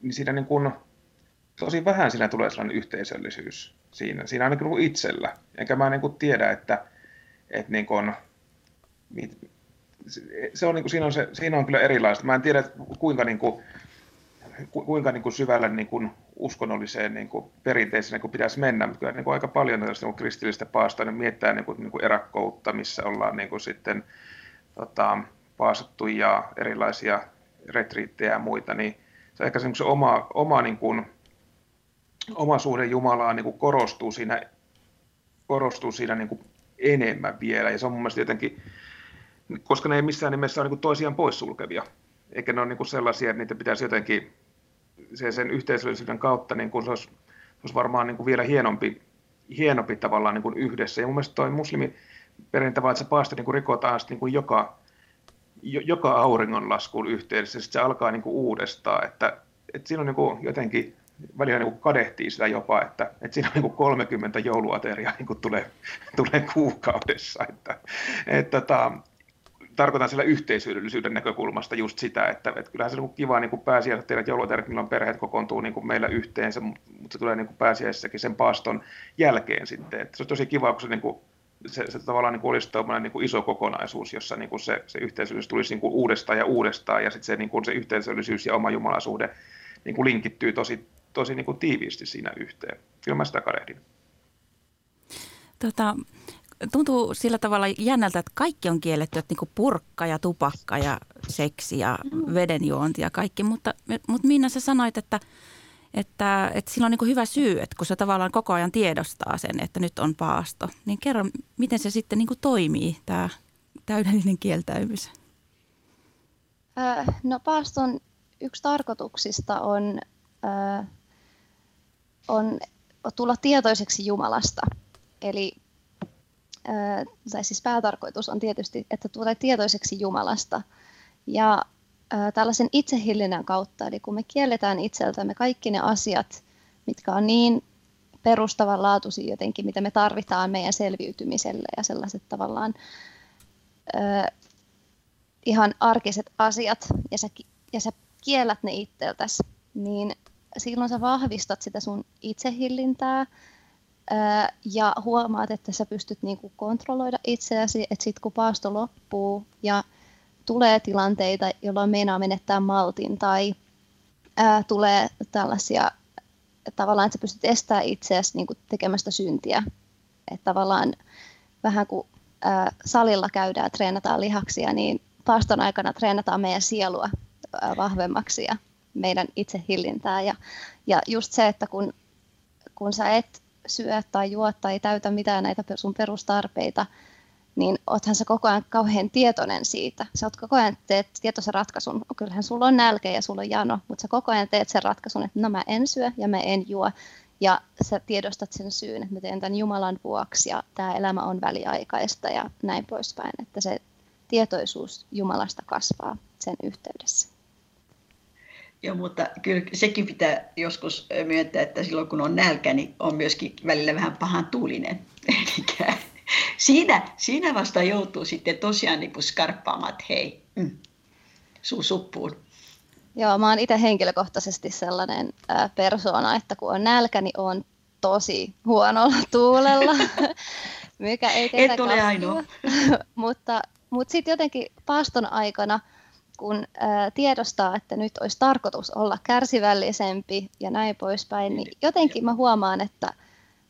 niin siinä niin kuin, tosi vähän siinä tulee sellainen yhteisöllisyys siinä, siinä ainakin niin itsellä. Enkä mä niin kuin tiedä, että, että niin kuin, se on, niin kuin, siinä, on se, siinä on kyllä erilaista. Mä en tiedä, kuinka, niin kuin, kuinka niin kuin syvälle niin kuin uskonnolliseen niin kuin perinteeseen niin kuin pitäisi mennä, mutta kyllä niin kuin aika paljon tällaista niin kristillistä paastoa niin miettää niin kuin, niin kuin erakkoutta, missä ollaan niin kuin sitten tota, paasattu ja erilaisia retriittejä ja muita, niin se ehkä se oma, oma, niin kuin, oma suhde Jumalaan niin kuin korostuu siinä, korostuu siinä niin kuin enemmän vielä, ja se on mun mielestä jotenkin, koska ne ei missään nimessä ole niin kuin toisiaan poissulkevia, eikä ne ole niin kuin sellaisia, että niitä pitäisi jotenkin se, sen yhteisöllisyyden kautta niin kuin se, olisi, se olisi varmaan niin kuin vielä hienompi, hienompi tavallaan niin kuin yhdessä. Ja mun mielestä toi muslimi perintä että se paasto niin kuin rikotaan niin kuin joka, joka auringonlaskun yhteydessä, sitten se alkaa niin kuin uudestaan, että, että siinä on niin kuin jotenkin välillä niin kadehtii sitä jopa, että, että siinä on niin kuin 30 jouluateriaa niin tulee, tulee kuukaudessa. Että, että, tota, tarkoitan sillä yhteisöllisyyden näkökulmasta just sitä, että, että kyllähän se on kiva niin pääsiäiset tehdä jouluterät, milloin perheet kokoontuu niin kuin meillä yhteensä, mutta se tulee niin kuin pääsiäisessäkin sen paaston jälkeen sitten. Että se on tosi kiva, kun se, niin kuin, se, se tavallaan niin kuin olisi niin kuin iso kokonaisuus, jossa niin kuin se, se yhteisöllisyys tulisi niin kuin uudestaan ja uudestaan, ja sitten se, niin kuin se yhteisöllisyys ja oma jumalasuhde niin kuin linkittyy tosi, tosi niin kuin tiiviisti siinä yhteen. Kyllä mä sitä karehdin. Tota, tuntuu sillä tavalla jännältä, että kaikki on kielletty, että niinku purkka ja tupakka ja seksi ja vedenjuonti ja kaikki. Mutta, mutta Minna, sä sanoit, että, että, että sillä on niinku hyvä syy, että kun se tavallaan koko ajan tiedostaa sen, että nyt on paasto. Niin kerro, miten se sitten niinku toimii, tämä täydellinen kieltäymys? No paaston yksi tarkoituksista on, on tulla tietoiseksi Jumalasta. Eli tai siis päätarkoitus on tietysti, että tulee tietoiseksi Jumalasta. Ja tällaisen itsehillinnän kautta, eli kun me kielletään itseltämme kaikki ne asiat, mitkä on niin perustavanlaatuisia jotenkin, mitä me tarvitaan meidän selviytymiselle ja sellaiset tavallaan ihan arkiset asiat, ja sä, ja sä kiellät ne itseltäsi, niin silloin sä vahvistat sitä sun itsehillintää, ja huomaat, että sä pystyt niinku kontrolloida itseäsi, että sitten kun paasto loppuu ja tulee tilanteita, jolloin meinaa menettää maltin tai ää, tulee tällaisia, tavallaan, että sä pystyt estämään itseäsi niinku tekemästä syntiä. Että tavallaan vähän kuin ää, salilla käydään, treenataan lihaksia, niin paaston aikana treenataan meidän sielua ää, vahvemmaksi ja meidän itsehillintää. Ja, ja just se, että kun, kun sä et syö tai juo tai täytä mitään näitä sun perustarpeita, niin oothan sä koko ajan kauhean tietoinen siitä. Sä oot koko ajan teet tietoisen ratkaisun. Kyllähän sulla on nälkä ja sulla on jano, mutta sä koko ajan teet sen ratkaisun, että no mä en syö ja mä en juo. Ja sä tiedostat sen syyn, että mä teen tämän Jumalan vuoksi ja tämä elämä on väliaikaista ja näin poispäin. Että se tietoisuus Jumalasta kasvaa sen yhteydessä. Joo, mutta kyllä sekin pitää joskus myöntää, että silloin kun on nälkä, niin on myöskin välillä vähän pahan tuulinen. Siinä, siinä vasta joutuu sitten tosiaan niin skarppaamaan, että hei, mm, suu suppuun. Joo, mä oon itse henkilökohtaisesti sellainen persona, että kun on nälkä, niin on tosi huonolla tuulella, mikä ei Et ole ainoa. mutta mutta sitten jotenkin paaston aikana – kun ää, tiedostaa, että nyt olisi tarkoitus olla kärsivällisempi ja näin poispäin, niin jotenkin mä huomaan, että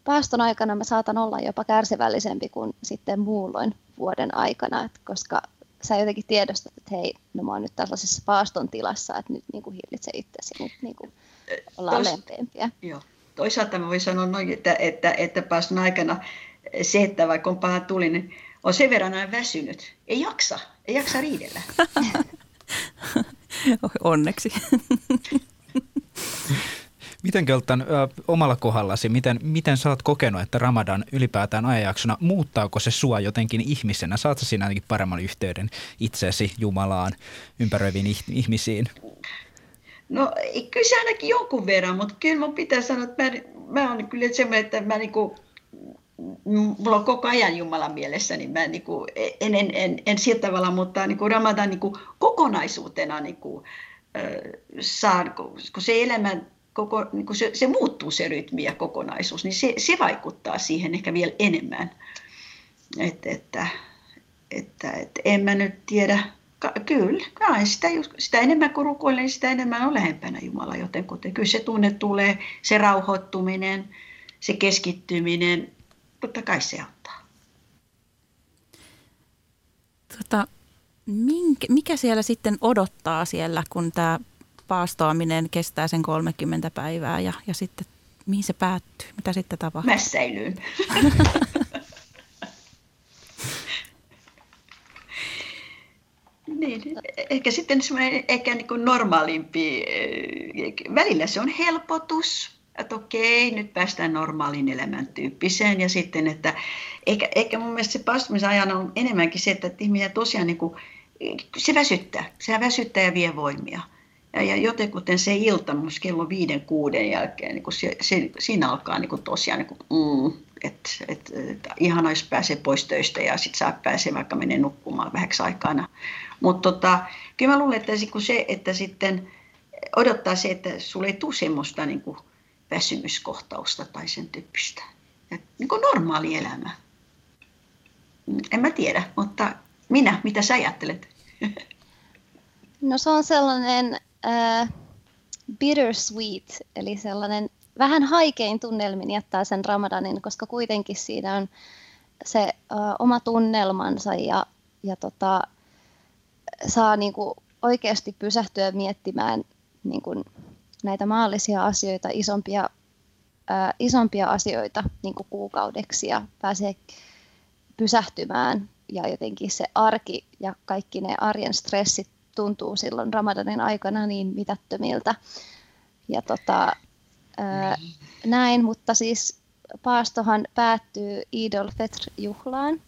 paaston aikana mä saatan olla jopa kärsivällisempi kuin sitten muulloin vuoden aikana, että koska sä jotenkin tiedostat, että hei, no mä oon nyt tällaisessa paaston tilassa, että nyt niin kuin hillitse itsesi, nyt niin kuin ollaan Tois, lempeämpiä. Joo. Toisaalta mä voin sanoa noin, että, että, että paaston aikana se, että vaikka on paha tuli, niin on sen verran aina väsynyt. Ei jaksa, ei jaksa riidellä. Onneksi. Miten Költän, omalla kohdallasi, miten, miten sä oot kokenut, että Ramadan ylipäätään ajanjaksona, muuttaako se sua jotenkin ihmisenä? Saat siinä ainakin paremman yhteyden itseesi Jumalaan, ympäröiviin ihmisiin? No kyllä se ainakin jonkun verran, mutta kyllä mun pitää sanoa, että mä, mä olen kyllä semmoinen, että mä niinku, mulla on koko ajan Jumalan mielessä, niin mä niin kuin, en, en, en, en sillä tavalla, mutta niin kuin Ramadan niin kuin kokonaisuutena niin kuin, saan, kun se elämä koko, niin kuin se, se muuttuu se rytmi ja kokonaisuus, niin se, se vaikuttaa siihen ehkä vielä enemmän. Et, että, että, että en mä nyt tiedä, kyllä, kyllä sitä, sitä enemmän kuin rukoilen, niin sitä enemmän on lähempänä Jumala, joten kyllä se tunne tulee, se rauhoittuminen, se keskittyminen, totta kai se auttaa. Tota, minkä, mikä siellä sitten odottaa siellä, kun tämä paastoaminen kestää sen 30 päivää ja, ja sitten mihin se päättyy? Mitä sitten tapahtuu? Mässäilyyn. niin, ehkä sitten semmoinen ehkä niin kuin normaalimpi, eh, välillä se on helpotus, että okei, nyt päästään normaaliin elämän tyyppiseen. Ja sitten, että ehkä, ehkä mun mielestä se pastumisajan on enemmänkin se, että ihminen tosiaan niin kuin, se väsyttää. Se väsyttää ja vie voimia. Ja, ja jotenkuten se ilta, myös kello viiden, kuuden jälkeen, niin se, se, siinä alkaa niin kuin tosiaan, niin mm, että et, et, ihana, jos pääsee pois töistä ja sitten saa pääsee vaikka menee nukkumaan vähäksi aikana. Mutta tota, kyllä mä luulen, että se, että sitten odottaa se, että sulle ei tule semmoista niin kuin, väsymyskohtausta tai sen tyyppistä. Ja niin kuin normaali elämä. En mä tiedä, mutta minä, mitä sä ajattelet? No se on sellainen äh, bittersweet, eli sellainen vähän haikein tunnelmin jättää sen ramadanin, koska kuitenkin siinä on se ö, oma tunnelmansa ja, ja tota, saa niin kuin oikeasti pysähtyä miettimään niin kuin näitä maallisia asioita, isompia, ö, isompia asioita niin kuin kuukaudeksi ja pääsee pysähtymään ja jotenkin se arki ja kaikki ne arjen stressit tuntuu silloin Ramadanin aikana niin mitättömiltä. Ja tota, ää, näin, mutta siis paastohan päättyy Idol Fetr-juhlaan,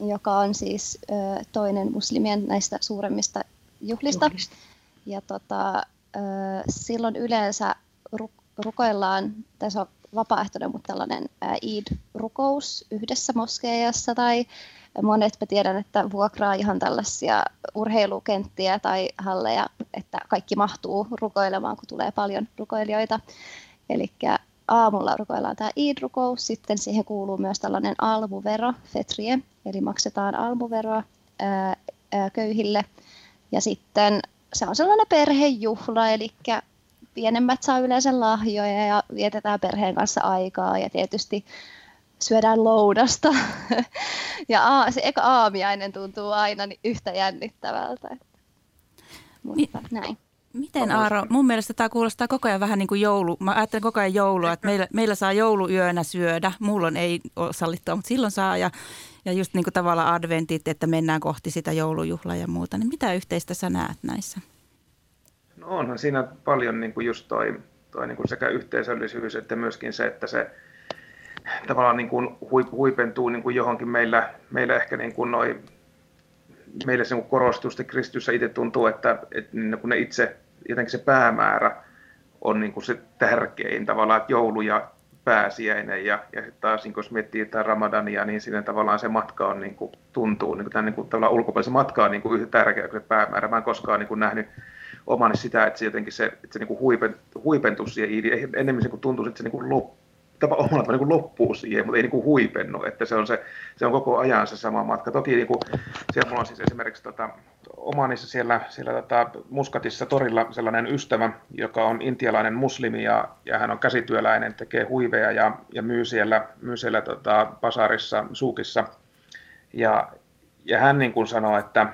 joka on siis ää, toinen muslimien näistä suuremmista juhlista. juhlista. Ja tota, silloin yleensä rukoillaan, tässä on vapaaehtoinen, mutta tällainen Eid-rukous yhdessä moskeijassa tai monet mä tiedän, että vuokraa ihan tällaisia urheilukenttiä tai halleja, että kaikki mahtuu rukoilemaan, kun tulee paljon rukoilijoita. Eli aamulla rukoillaan tämä Eid-rukous, sitten siihen kuuluu myös tällainen almuvero, fetrie, eli maksetaan almuveroa köyhille. Ja sitten se on sellainen perhejuhla, eli pienemmät saa yleensä lahjoja ja vietetään perheen kanssa aikaa ja tietysti syödään loudasta. ja a, se eka aamiainen tuntuu aina niin yhtä jännittävältä. Mutta Mi- näin. Miten Aaro, mun mielestä tämä kuulostaa koko ajan vähän niin kuin joulu. Mä ajattelen koko ajan joulua, että meillä, meillä saa jouluyönä syödä. Mulla ei ole sallittua, mutta silloin saa. Ja, ja just niin kuin tavallaan adventit, että mennään kohti sitä joulujuhlaa ja muuta. Niin mitä yhteistä sä näet näissä? No onhan siinä paljon niin kuin just toi, toi niin kuin sekä yhteisöllisyys että myöskin se, että se tavallaan niin kuin huipentuu niin kuin johonkin meillä, meillä ehkä niin kuin noi, meille se korostuu sitten kristityssä itse tuntuu, että, että niin kun ne itse, jotenkin se päämäärä on niin kuin se tärkein tavallaan, että joulu ja pääsiäinen ja, ja taas niin jos miettii tätä Ramadania, niin siinä tavallaan se matka on niin kuin, tuntuu, niin kuin, tämän, niin kuin, tavallaan ulkopuolisen matka on niin kuin yhtä tärkeä kuin se päämäärä. Mä en koskaan niin kuin, nähnyt omani sitä, että se jotenkin se, että se niin kuin huipen, huipentus siihen, enemmän se kuin tuntuu, että se niin kuin loppuu tapa, omalla tavalla niin loppuu siihen, mutta ei niin kuin huipennu, että se on, se, se on koko ajan se sama matka. Toki niin kuin, siellä mulla on siis esimerkiksi tota, Omanissa siellä, siellä tota, Muskatissa torilla sellainen ystävä, joka on intialainen muslimi ja, ja hän on käsityöläinen, tekee huiveja ja, ja myy siellä, myy siellä tota, pasarissa, suukissa. Ja, ja hän niin kuin sanoo, että,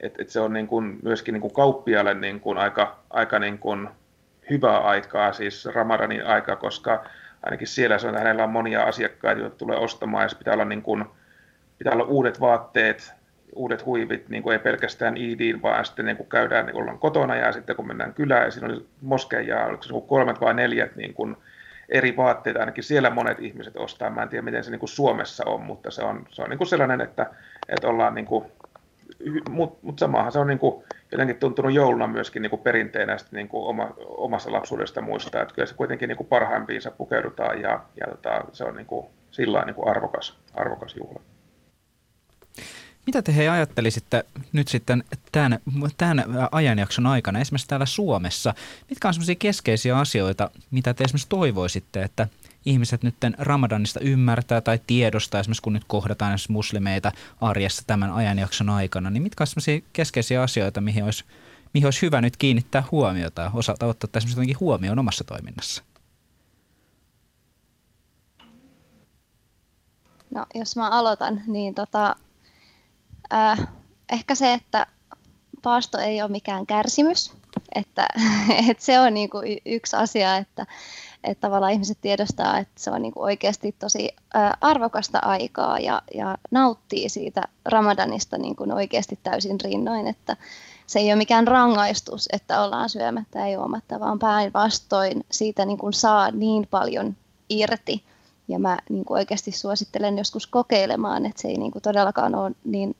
että, että se on niin kuin myöskin niin kuin kauppialle niin kuin aika, aika niin kuin hyvää aikaa, siis Ramadanin aika, koska ainakin siellä se on, hänellä on monia asiakkaita, joita tulee ostamaan, ja pitää olla, niin kuin, pitää olla uudet vaatteet, uudet huivit, niin kuin ei pelkästään iidiin, vaan sitten niin kuin käydään, niin ollaan kotona, ja sitten kun mennään kylään, ja siinä oli moskeja, oliko se kolmet vai neljät niin kuin eri vaatteita, ainakin siellä monet ihmiset ostaa, mä en tiedä miten se niin kuin Suomessa on, mutta se on, se on niin kuin sellainen, että, että ollaan niin kuin mutta mut samahan se on niin kuin jotenkin tuntunut jouluna myöskin niin kuin perinteenä niin kuin oma, omassa lapsuudesta muistaa, että kyllä se kuitenkin niin kuin parhaimpiinsa pukeudutaan ja, ja tota, se on niin kuin, sillä niin kuin arvokas, arvokas juhla. Mitä te he ajattelisitte nyt sitten tämän, tämän ajanjakson aikana, esimerkiksi täällä Suomessa? Mitkä on sellaisia keskeisiä asioita, mitä te esimerkiksi toivoisitte, että ihmiset nyt Ramadanista ymmärtää tai tiedostaa, esimerkiksi kun nyt kohdataan esimerkiksi muslimeita arjessa tämän ajanjakson aikana, niin mitkä ovat keskeisiä asioita, mihin olisi, mihin olisi hyvä nyt kiinnittää huomiota ja osalta ottaa esimerkiksi jotenkin huomioon omassa toiminnassa? No, jos mä aloitan, niin tota, äh, ehkä se, että paasto ei ole mikään kärsimys, että, että se on niin yksi asia, että, että tavallaan ihmiset tiedostaa, että se on niin oikeasti tosi arvokasta aikaa ja, ja nauttii siitä Ramadanista niin oikeasti täysin rinnoin, että se ei ole mikään rangaistus, että ollaan syömättä ja juomatta, vaan päinvastoin siitä niin saa niin paljon irti. Ja mä niin oikeasti suosittelen joskus kokeilemaan, että se ei niin todellakaan ole niin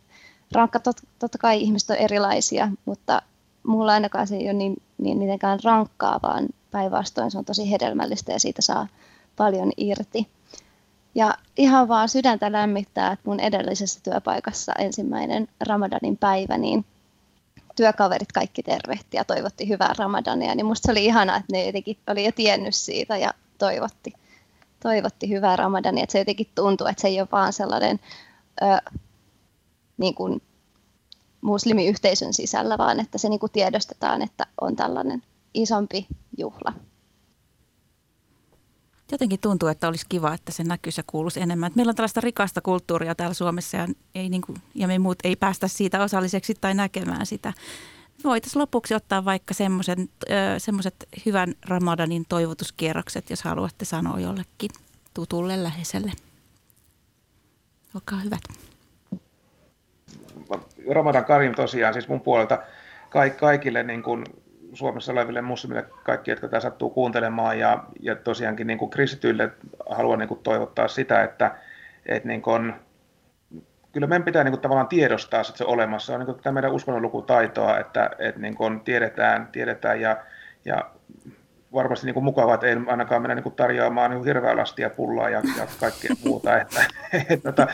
rankka. Tot, totta kai ihmiset on erilaisia, mutta mulla ainakaan se ei ole niin, niin mitenkään rankkaa, vaan päinvastoin se on tosi hedelmällistä ja siitä saa paljon irti. Ja ihan vaan sydäntä lämmittää, että mun edellisessä työpaikassa ensimmäinen Ramadanin päivä, niin työkaverit kaikki tervehti ja toivotti hyvää Ramadania, niin musta se oli ihana, että ne jotenkin oli jo tiennyt siitä ja toivotti, toivotti hyvää Ramadania, että se jotenkin tuntuu, että se ei ole vaan sellainen ö, niin kuin muslimiyhteisön sisällä, vaan että se niin kuin tiedostetaan, että on tällainen isompi juhla. jotenkin tuntuu, että olisi kiva, että se näkyisi ja kuuluisi enemmän. Meillä on tällaista rikasta kulttuuria täällä Suomessa ja, ei niin kuin, ja me muut ei päästä siitä osalliseksi tai näkemään sitä. Voitaisiin lopuksi ottaa vaikka semmoiset hyvän Ramadanin toivotuskierrokset, jos haluatte sanoa jollekin tutulle läheiselle. Olkaa hyvät. Ramadan Karim tosiaan siis mun puolelta kaikille niin kuin Suomessa oleville muslimille, kaikki, jotka tämä sattuu kuuntelemaan, ja, ja tosiaankin niin kuin kristityille haluan niin kuin toivottaa sitä, että, että niin kuin, kyllä meidän pitää niin kuin, tavallaan tiedostaa se olemassa. Se on niin kuin, tämä meidän uskonnonlukutaitoa, että, että niin kuin, tiedetään, tiedetään ja, ja varmasti niin kuin mukavaa, että ei ainakaan mennä niin kuin tarjoamaan niin hirveä lastia pullaa ja, ja kaikkea muuta. Että, et, tota,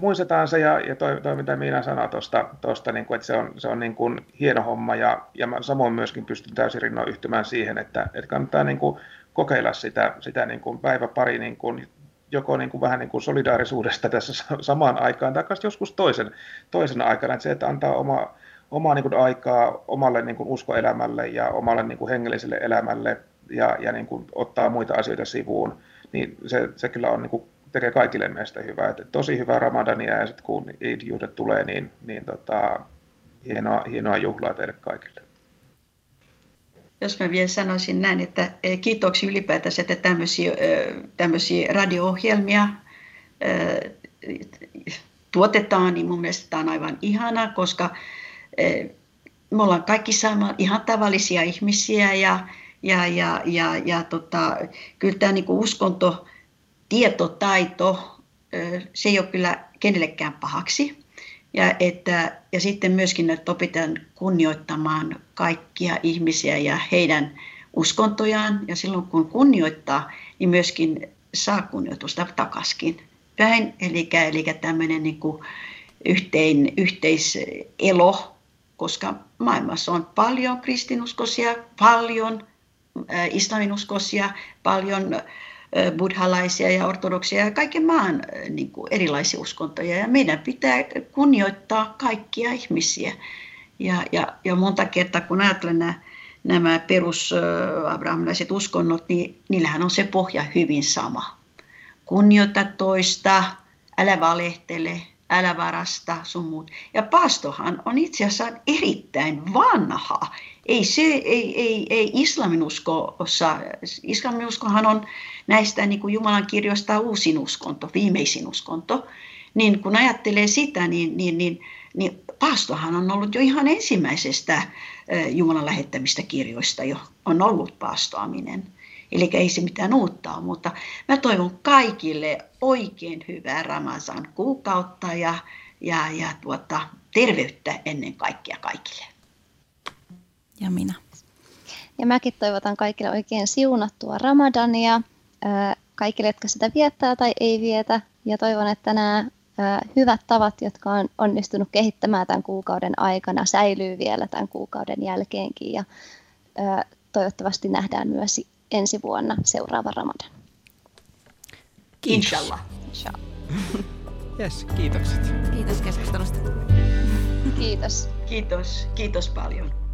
muistetaan se ja, ja toi, toi mitä Miina sanoi tuosta, tosta, niin että se on, se on niin kuin hieno homma ja, ja mä samoin myöskin pystyn täysin rinnoin yhtymään siihen, että, että kannattaa niin kuin kokeilla sitä, sitä niin kuin päivä pari niin kuin joko niin kuin vähän niin kuin solidaarisuudesta tässä samaan aikaan tai joskus toisen, toisen aikana, että se, että antaa oma, omaa niin kuin aikaa omalle niin kuin uskoelämälle ja omalle niin kuin hengelliselle elämälle ja, ja niin kuin ottaa muita asioita sivuun, niin se, se kyllä on, niin kuin, tekee kaikille meistä hyvää. Että tosi hyvää Ramadania ja sitten kun Eid tulee, niin, niin tota, hienoa, hienoa juhlaa teille kaikille. Jos mä vielä sanoisin näin, että e, kiitoksia ylipäätänsä, että tämmöisiä, tämmöisiä radio-ohjelmia tuotetaan, niin mun mielestä tämä on aivan ihanaa, koska me ollaan kaikki sama, ihan tavallisia ihmisiä ja, ja, ja, ja, ja tota, kyllä tämä niin uskonto, tietotaito, se ei ole kyllä kenellekään pahaksi. Ja, että, ja sitten myöskin, että opitaan kunnioittamaan kaikkia ihmisiä ja heidän uskontojaan. Ja silloin kun kunnioittaa, niin myöskin saa kunnioitusta takaskin. Päin, eli, eli tämmöinen niin yhteiselo koska maailmassa on paljon kristinuskoisia, paljon äh, islaminuskoisia, paljon äh, buddhalaisia ja ortodoksia ja kaiken maan äh, niin kuin erilaisia uskontoja. Ja meidän pitää kunnioittaa kaikkia ihmisiä. Ja, ja, ja monta kertaa, kun ajattelen nämä, nämä perus abrahamilaiset uskonnot, niin niillähän on se pohja hyvin sama. Kunnioita toista, älä valehtele, älä varasta sun muut. Ja paastohan on itse asiassa erittäin vanha. Ei, se, ei, ei, ei islaminuskossa, islaminuskohan on näistä niin kuin Jumalan kirjoista uusin uskonto, viimeisin uskonto. Niin kun ajattelee sitä, niin, niin, niin, niin paastohan on ollut jo ihan ensimmäisestä Jumalan lähettämistä kirjoista jo on ollut paastoaminen. Eli ei se mitään uutta ole, mutta mä toivon kaikille oikein hyvää Ramazan kuukautta ja, ja, ja tuota, terveyttä ennen kaikkea kaikille. Ja minä. Ja mäkin toivotan kaikille oikein siunattua Ramadania, kaikille, jotka sitä viettää tai ei vietä. Ja toivon, että nämä hyvät tavat, jotka on onnistunut kehittämään tämän kuukauden aikana, säilyy vielä tämän kuukauden jälkeenkin. Ja toivottavasti nähdään myös ensi vuonna seuraava Ramadan. Kiitos. Inshallah. Inshallah. Yes, kiitokset. Kiitos keskustelusta. Kiitos. Kiitos, kiitos paljon.